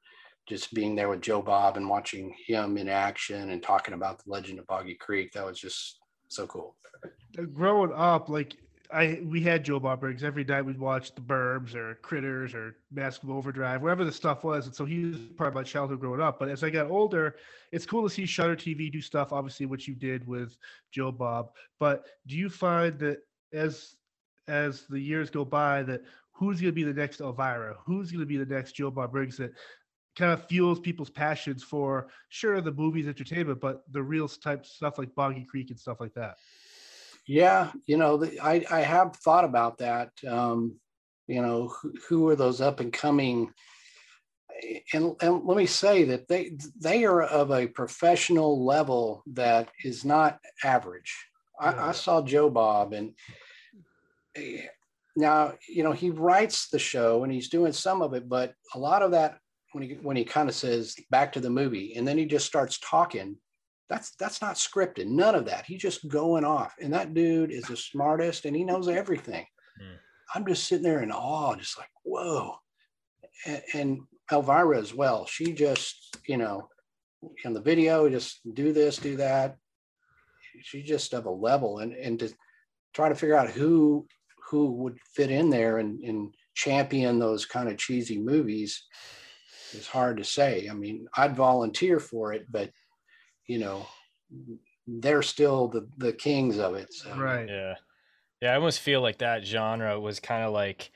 Speaker 2: Just being there with Joe Bob and watching him in action and talking about the legend of Boggy Creek. That was just so cool.
Speaker 1: Growing up, like I we had Joe Bob Briggs every night. We'd watch The Burbs or Critters or Maximum Overdrive, wherever the stuff was. And so he was part of my childhood growing up. But as I got older, it's cool to see Shudder TV do stuff. Obviously, what you did with Joe Bob. But do you find that as as the years go by, that who's going to be the next Elvira? Who's going to be the next Joe Bob Briggs that kind of fuels people's passions for sure the movies, entertainment, but the real type stuff like Boggy Creek and stuff like that?
Speaker 2: Yeah, you know, the, I I have thought about that. Um, you know, who, who are those up and coming? And, and let me say that they they are of a professional level that is not average. I, I saw Joe Bob, and now you know he writes the show and he's doing some of it, but a lot of that when he when he kind of says back to the movie, and then he just starts talking that's that's not scripted none of that. He's just going off and that dude is the smartest and he knows everything. Mm. i'm just sitting there in awe just like whoa. And, and, elvira as well she just you know in the video just do this do that. She's just of a level and and to try to figure out who who would fit in there and, and champion those kind of cheesy movies is hard to say. I mean i'd volunteer for it but you know they're still the the kings of it so.
Speaker 1: right.
Speaker 3: Yeah. Yeah i almost feel like that genre was kind of like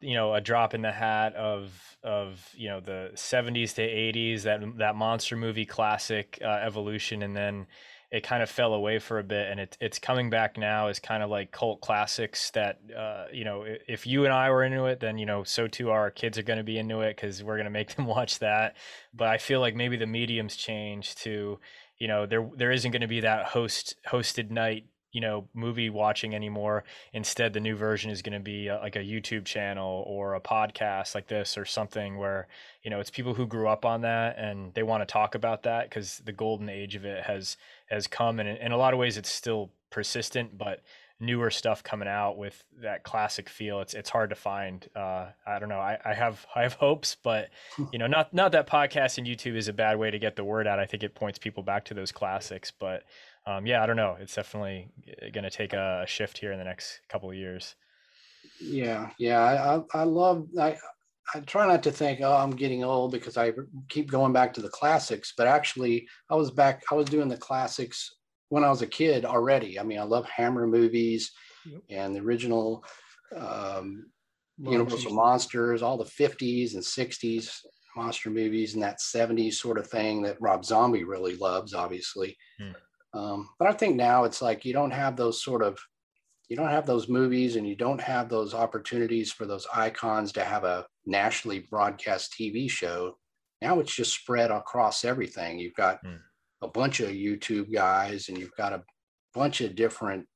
Speaker 3: you know a drop in the hat of of you know the 70s to 80s that that monster movie classic uh, evolution and then it kind of fell away for a bit and it, it's coming back now as kind of like cult classics that uh, you know if you and i were into it then you know so too our kids are going to be into it because we're going to make [laughs] them watch that. But i feel like maybe the mediums change to you know there there isn't going to be that host hosted night you know movie watching anymore instead the new version is going to be a, like a youtube channel or a podcast like this or something where you know it's people who grew up on that and they want to talk about that because the golden age of it has has come and in a lot of ways it's still persistent but newer stuff coming out with that classic feel. It's it's hard to find. Uh, I don't know. I, I have I have hopes, but you know, not not that podcast and YouTube is a bad way to get the word out. I think it points people back to those classics. But um, yeah, I don't know. It's definitely going to take a shift here in the next couple of years.
Speaker 2: Yeah, yeah. I I love I. I try not to think, oh, I'm getting old because I keep going back to the classics. But actually, I was back. I was doing the classics when I was a kid already. I mean, I love Hammer movies yep. and the original um, Universal Monsters, all the 50s and 60s monster movies and that 70s sort of thing that Rob Zombie really loves, obviously. Hmm. Um, but I think now it's like you don't have those sort of you don't have those movies and you don't have those opportunities for those icons to have a nationally broadcast TV show. Now it's just spread across everything. You've got hmm a bunch of YouTube guys and you've got a bunch of different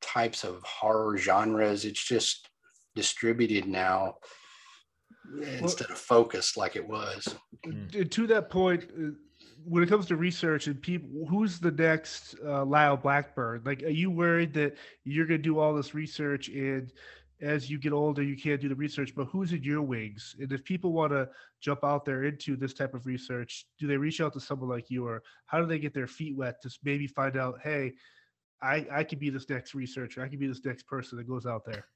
Speaker 2: types of horror genres. It's just distributed now instead of focused like it was.
Speaker 1: To that point, uh, when it comes to research and people, who's the next uh, Lyle Blackburn? Like, are you worried that you're going to do all this research and as you get older, you can't do the research, but who's in your wings? And if people want to jump out there into this type of research, do they reach out to someone like you, or how do they get their feet wet to maybe find out, hey, I, I could be this next researcher, I could be this next person that goes out there?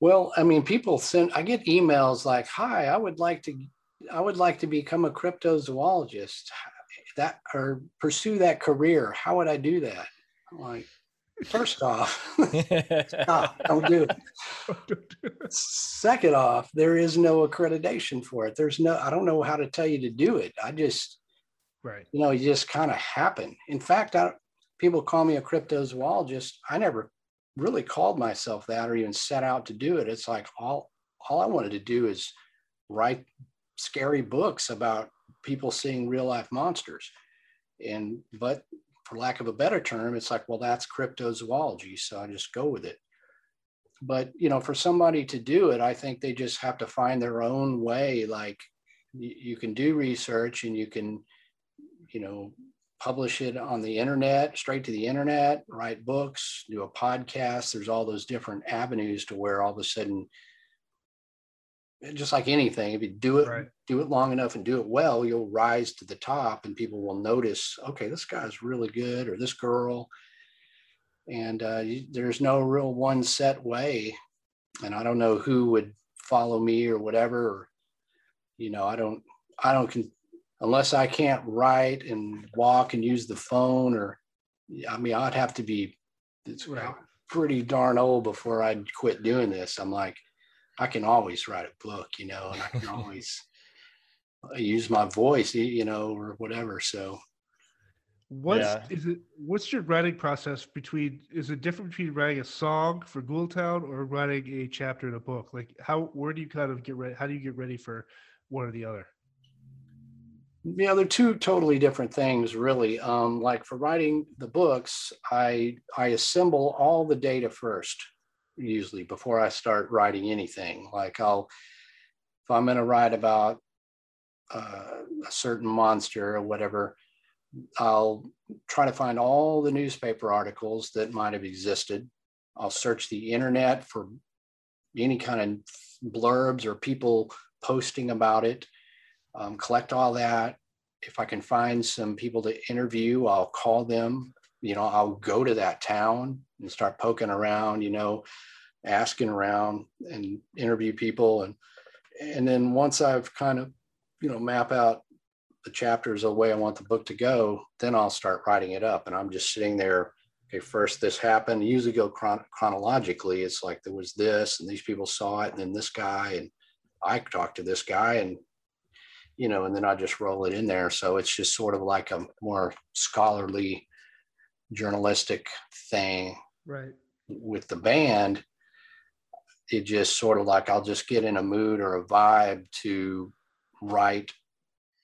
Speaker 2: Well, I mean, people send, I get emails like, hi, I would like to, I would like to become a cryptozoologist that, or pursue that career. How would I do that? I'm like, First off, [laughs] stop, don't do it. Second off, there is no accreditation for it. There's no, I don't know how to tell you to do it. I just,
Speaker 1: right.
Speaker 2: You know, you just kind of happen. In fact, I, people call me a cryptozoologist. I never really called myself that or even set out to do it. It's like all, all I wanted to do is write scary books about people seeing real life monsters. And, but for lack of a better term, it's like, well, that's cryptozoology. So I just go with it. But, you know, for somebody to do it, I think they just have to find their own way. Like you, you can do research and you can, you know, publish it on the internet, straight to the internet, write books, do a podcast. There's all those different avenues to where all of a sudden just like anything, if you do it, right. do it long enough and do it well, you'll rise to the top and people will notice, okay, this guy's really good or this girl. And uh, you, there's no real one set way. And I don't know who would follow me or whatever. Or, you know, I don't, I don't, con- unless I can't write and walk and use the phone or, I mean, I'd have to be right. pretty darn old before I'd quit doing this. I'm like, I can always write a book, you know, and I can [laughs] always use my voice, you know, or whatever. So,
Speaker 1: what's yeah. is it? What's your writing process between? Is it different between writing a song for Ghoultown or writing a chapter in a book? Like, how where do you kind of get ready? How do you get ready for one or the other?
Speaker 2: Yeah, they're two totally different things, really. Um, like for writing the books, I I assemble all the data first usually before I start writing anything. Like I'll, if I'm going to write about uh, a certain monster or whatever, I'll try to find all the newspaper articles that might have existed. I'll search the internet for any kind of blurbs or people posting about it, um, collect all that. If I can find some people to interview, I'll call them. You know, I'll go to that town and start poking around, you know, asking around and interview people. And, and then once I've kind of, you know, map out the chapters of the way I want the book to go, then I'll start writing it up. And I'm just sitting there. Okay, first this happened. usually go chron- chronologically. It's like there was this, and these people saw it, and then this guy, and I talked to this guy, and you know, and then I just roll it in there. So it's just sort of like a more scholarly, journalistic thing,
Speaker 1: right?
Speaker 2: With the band, it just sort of like I'll just get in a mood or a vibe to write,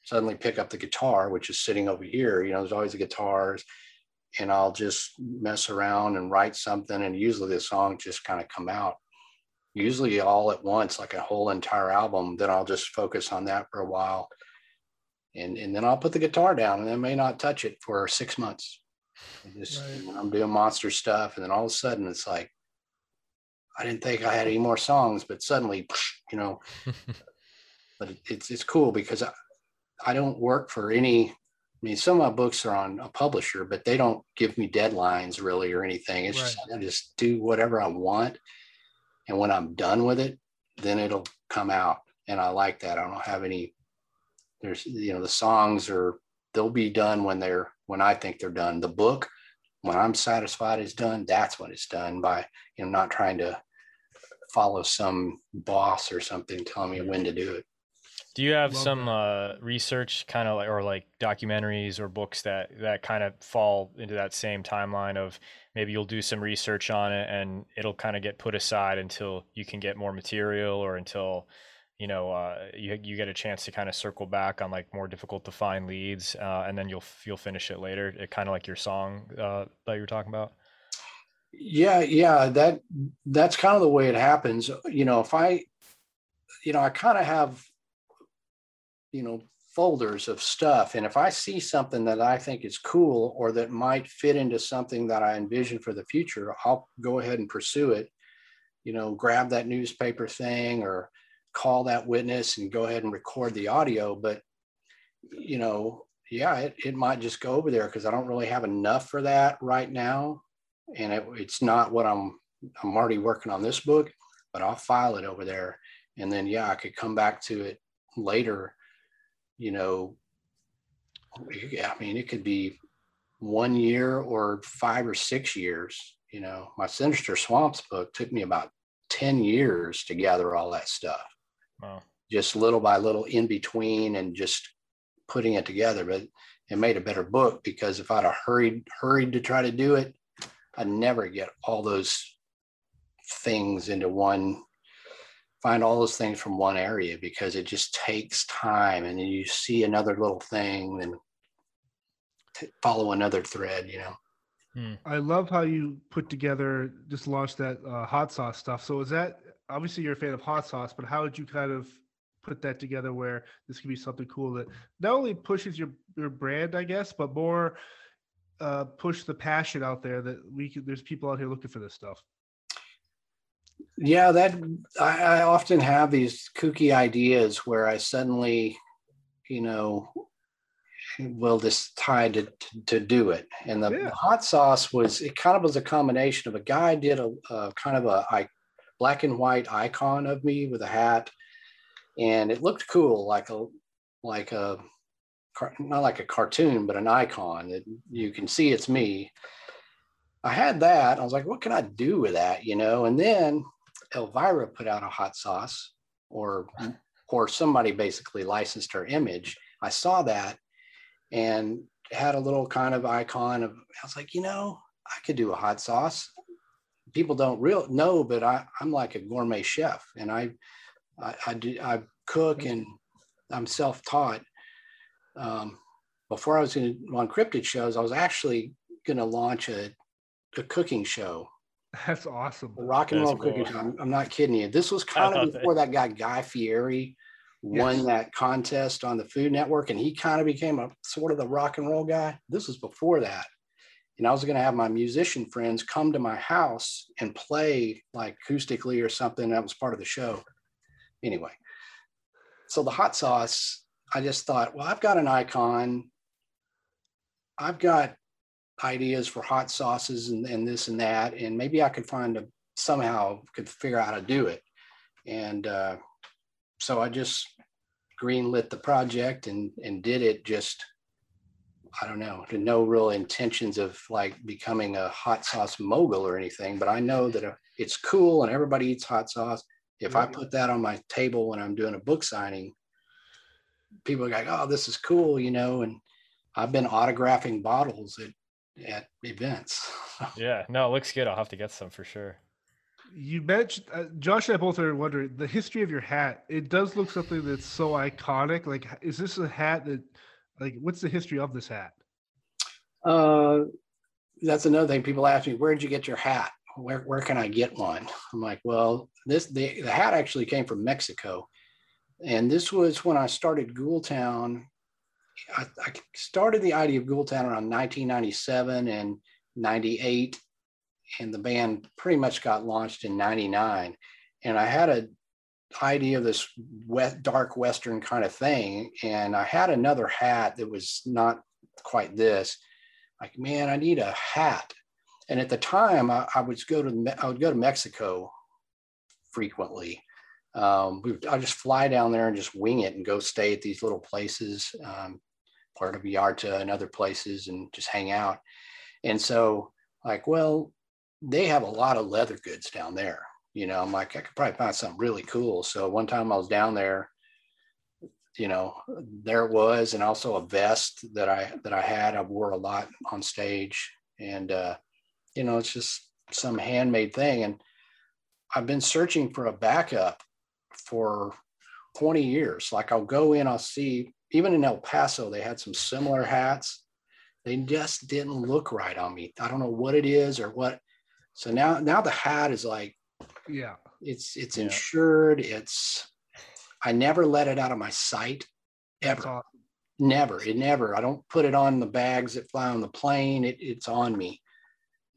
Speaker 2: suddenly pick up the guitar, which is sitting over here. You know, there's always the guitars, and I'll just mess around and write something. And usually the song just kind of come out, usually all at once, like a whole entire album. Then I'll just focus on that for a while. And, and then I'll put the guitar down and I may not touch it for six months. Just, right. I'm doing monster stuff. And then all of a sudden it's like, I didn't think I had any more songs, but suddenly, [laughs] you know, [laughs] but it's it's cool because I, I don't work for any. I mean, some of my books are on a publisher, but they don't give me deadlines really or anything. It's right. just I just do whatever I want, and when I'm done with it, then it'll come out, and I like that. I don't have any. There's you know the songs are they'll be done when they're when I think they're done. The book when I'm satisfied is done, that's when it's done by, you know, not trying to follow some boss or something telling me when to do it.
Speaker 3: Do you have Love some uh, research kind of like, or like documentaries or books that, that kind of fall into that same timeline of maybe you'll do some research on it and it'll kind of get put aside until you can get more material or until you know uh, you you get a chance to kind of circle back on like more difficult to find leads, uh, and then you'll you'll finish it later. It kind of like your song uh, that you were talking about.
Speaker 2: Yeah, yeah, that that's kind of the way it happens. You know, if I, you know, I kind of have, you know, folders of stuff, and if I see something that I think is cool or that might fit into something that I envision for the future, I'll go ahead and pursue it. You know, grab that newspaper thing or call that witness and go ahead and record the audio. But, you know, yeah, it, it might just go over there because I don't really have enough for that right now. And it, it's not what I'm, I'm already working on this book, but I'll file it over there. And then, yeah, I could come back to it later, you know, I mean, it could be one year or five or six years, You know, my Sinister Swamps book took me about 10 years to gather all that stuff. Wow. Just little by little in between and just putting it together. But it made a better book because if I'd have hurried, hurried to try to do it, I'd never get all those things into one find all those things from one area because it just takes time and then you see another little thing and follow another thread you know
Speaker 1: hmm. i love how you put together just launched that uh, hot sauce stuff so is that obviously you're a fan of hot sauce but how did you kind of put that together where this could be something cool that not only pushes your your brand i guess but more uh, push the passion out there that we could there's people out here looking for this stuff
Speaker 2: yeah that I, I, often have these kooky ideas where i suddenly you know will decide to, to, to do it and the, yeah. hot sauce was it kind of was a combination of a guy did a, a kind of a, a black and white icon of me with a hat and it looked cool like a like a not like a cartoon but an icon that you can see it's me I had that. I was like, what can I do with that? You know, and then Elvira put out a hot sauce or or somebody basically licensed her image. I saw that and had a little kind of icon of I was like, you know, I could do a hot sauce. People don't real know, but I, I'm like a gourmet chef and I I, I do I cook and I'm self-taught. Um, before I was in, on cryptid shows, I was actually going to launch a a cooking show. [laughs]
Speaker 1: That's awesome.
Speaker 2: A rock and That's roll cool. cooking show. I'm, I'm, not kidding you. This was [laughs] kind of before that. that guy Guy Fieri won yes. that contest on the Food Network, and he kind of became a sort of the rock and roll guy. This was before that. And I was going to have my musician friends come to my house and play like acoustically or something. That was part of the show. Anyway, so the hot sauce, I just thought, well, I've got an icon. I've got ideas for hot sauces and, and this and that. And maybe I could find a somehow could figure out how to do it. And uh, so I just greenlit the project and and did it just I don't know, no real intentions of like becoming a hot sauce mogul or anything, but I know that uh, it's cool and everybody eats hot sauce. If I put that on my table when I'm doing a book signing, people are like, "Oh, this is cool," you know. And I've been autographing bottles at at events. [laughs]
Speaker 3: yeah, no, it looks good. I'll have to get some for sure.
Speaker 1: You mentioned uh, Josh and I both are wondering the history of your hat. It does look something that's so iconic. Like, is this a hat that, like, what's the history of this hat?
Speaker 2: Uh, that's another thing. People ask me, "Where did you get your hat? Where where can I get one?" I'm like, "Well, this the the hat actually came from Mexico, and this was when I started Ghoultown I, I started the idea of Ghoultown around 1997 and 98, and the band pretty much got launched in 99. And I had a idea of this wet, dark Western kind of thing. And I had another hat that was not quite this. Like, man, I need a hat. And at the time, I, I would go to I would go to Mexico frequently. Um, we, I just fly down there and just wing it and go stay at these little places. Um, Puerto Vallarta and other places and just hang out. And so, like, well, they have a lot of leather goods down there. You know, I'm like, I could probably find something really cool. So one time I was down there, you know, there it was, and also a vest that I that I had. I wore a lot on stage, and uh, you know, it's just some handmade thing. And I've been searching for a backup for 20 years. Like I'll go in, I'll see even in El Paso, they had some similar hats. They just didn't look right on me. I don't know what it is or what. So now, now the hat is like,
Speaker 1: yeah,
Speaker 2: it's it's yeah. insured. It's I never let it out of my sight ever. Awesome. Never. It never. I don't put it on the bags that fly on the plane. It, it's on me,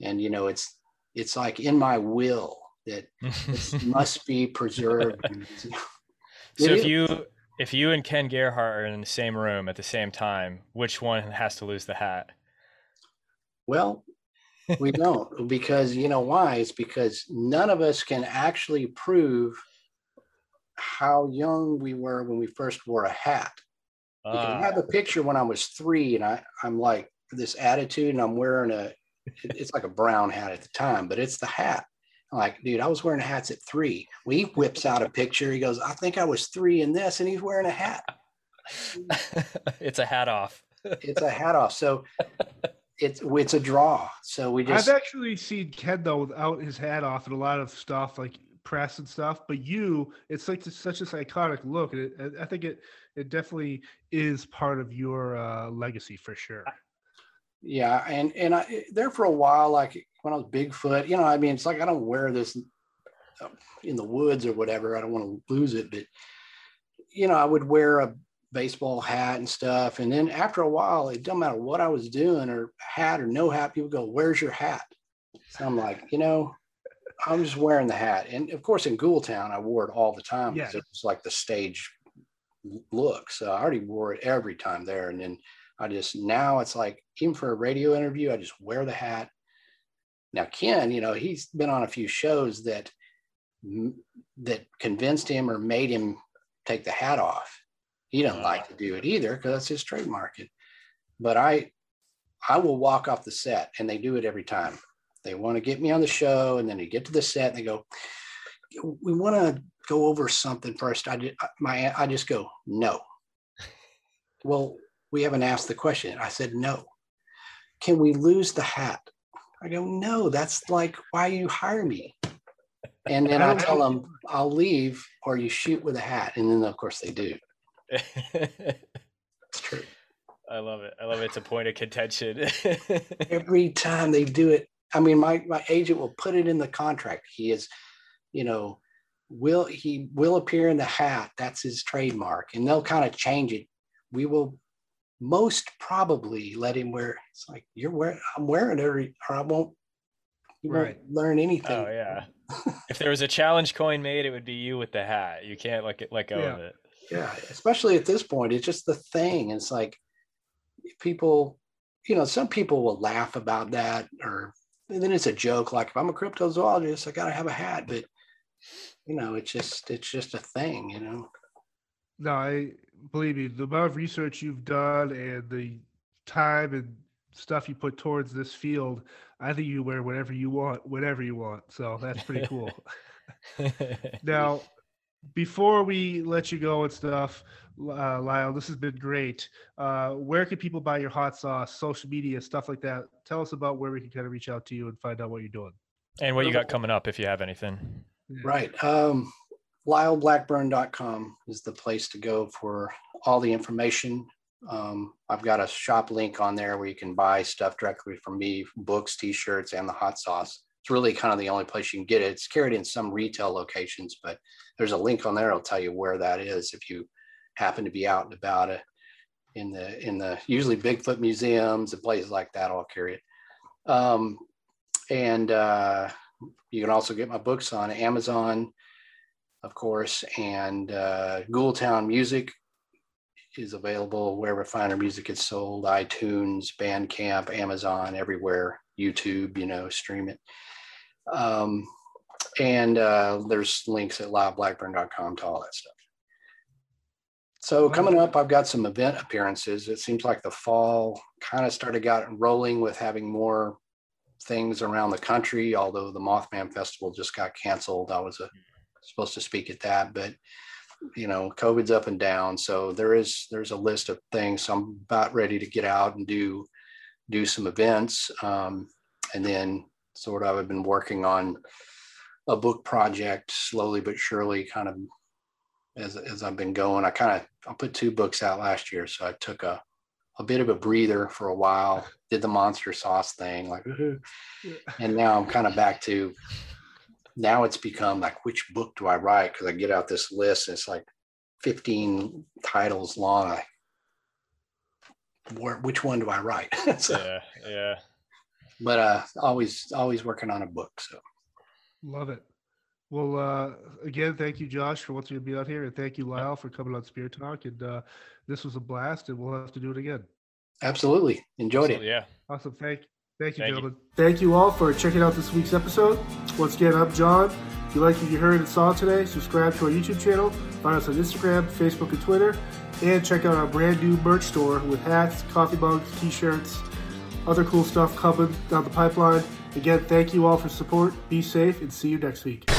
Speaker 2: and you know, it's it's like in my will that this [laughs] must be preserved. [laughs]
Speaker 3: so if you if you and Ken Gerhard are in the same room at the same time, which one has to lose the hat?
Speaker 2: Well, we don't because you know why? It's because none of us can actually prove how young we were when we first wore a hat. Because I have a ah. picture when I was three and I, I'm like this attitude and I'm wearing a it's like a brown hat at the time, but it's the hat. I'm like, dude, I was wearing hats at three. We well, whips out a picture. He goes, I think I was three in this, and he's wearing a hat. [laughs]
Speaker 3: it's a hat off.
Speaker 2: it's a hat off. So [laughs] it's it's a draw. So we just
Speaker 1: I've actually seen Ken though without his hat off and a lot of stuff like press and stuff. But you, it's like such a iconic look, and it, I think it it definitely is part of your uh, legacy for sure.
Speaker 2: Yeah, and and I there for a while, like when I was Bigfoot, you know, I mean, it's like I don't wear this in the woods or whatever. I don't want to lose it, but you know, I would wear a baseball hat and stuff. And then after a while, it don't matter what I was doing or hat or no hat, people go, "Where's your hat?" So I'm like, you know, I'm just wearing the hat. And of course, in Ghoultown, I wore it all the time because yeah. it was like the stage look. So I already wore it every time there. And then I just now it's like even for a radio interview, I just wear the hat. Now Ken, you know, he's been on a few shows that that convinced him or made him take the hat off. He doesn't like to do it either because that's his trademark. It, but I, I will walk off the set, and they do it every time. They want to get me on the show, and then they get to the set, and they go, "We want to go over something first. I my, I just go, no. [laughs] well, we haven't asked the question. I said, no. Can we lose the hat? I go, no, that's like why you hire me. And then I [laughs] tell them, I'll leave or you shoot with a hat. And then, of course, they do. It's true. [laughs]
Speaker 3: I love it. I love it. It's a point of contention. [laughs]
Speaker 2: Every time they do it, I mean, my, my agent will put it in the contract. He is, you know, will he will appear in the hat. That's his trademark. And they'll kind of change it. We will most probably let him wear. It's like you're wearing. I'm wearing it, or, I won't. You right. won't learn anything.
Speaker 3: Oh yeah. [laughs] if there was a challenge coin made, it would be you with the hat. You can't let it let go
Speaker 2: yeah.
Speaker 3: of it.
Speaker 2: Yeah, especially at this point, it's just the thing. It's like people, you know, some people will laugh about that, or then it's a joke. Like if I'm a cryptozoologist, I gotta have a hat, but you know, it's just it's just a thing. You know.
Speaker 1: No, I believe me, the amount of research you've done and the time and stuff you put towards this field, I think you wear whatever you want, whatever you want. So that's pretty cool. [laughs] now, before we let you go and stuff, uh, Lyle, this has been great. Uh, where can people buy your hot sauce, social media, stuff like that? Tell us about where we can kind of reach out to you and find out what you're doing.
Speaker 3: And what you got coming up if you have anything.
Speaker 2: Right. Um, lyleblackburn.com is the place to go for all the information. Um, I've got a shop link on there where you can buy stuff directly from me, books, t-shirts, and the hot sauce. It's really kind of the only place you can get it. It's carried in some retail locations, but there's a link on there. I'll tell you where that is if you happen to be out and about it in the in the usually Bigfoot museums and places like that. I'll carry it. Um, and uh, you can also get my books on Amazon, of course, and uh, Ghoultown Music is available wherever finer music is sold iTunes, Bandcamp, Amazon, everywhere, YouTube, you know, stream it. Um, and uh, there's links at lyleblackburn.com to all that stuff. So coming up, I've got some event appearances. It seems like the fall kind of started got rolling with having more things around the country. Although the Mothman Festival just got canceled, I was a supposed to speak at that, but you know, COVID's up and down. So there is there's a list of things. So I'm about ready to get out and do do some events. Um, and then sort of I've been working on a book project slowly but surely, kind of as as I've been going. I kind of I put two books out last year, so I took a a bit of a breather for a while. [laughs] Did the monster sauce thing, like, and now I'm kind of back to now it's become like which book do I write? Because I get out this list and it's like 15 titles long. I, where, which one do I write? [laughs]
Speaker 3: so, yeah, yeah.
Speaker 2: But uh, always, always working on a book. So
Speaker 1: love it. Well, uh, again, thank you, Josh, for wanting to be out here, and thank you, Lyle, for coming on Spear Talk. And uh, this was a blast, and we'll have to do it again.
Speaker 2: Absolutely, enjoyed
Speaker 3: Absolutely,
Speaker 2: it.
Speaker 3: Yeah,
Speaker 1: awesome. Thank Thank you,
Speaker 3: Thank
Speaker 1: gentlemen. You. Thank you all for checking out this week's episode. Once again, I'm John. If you like what you heard and saw today, subscribe to our YouTube channel, find us on Instagram, Facebook, and Twitter, and check out our brand new merch store with hats, coffee mugs, t shirts, other cool stuff coming down the pipeline. Again, thank you all for support. Be safe and see you next week.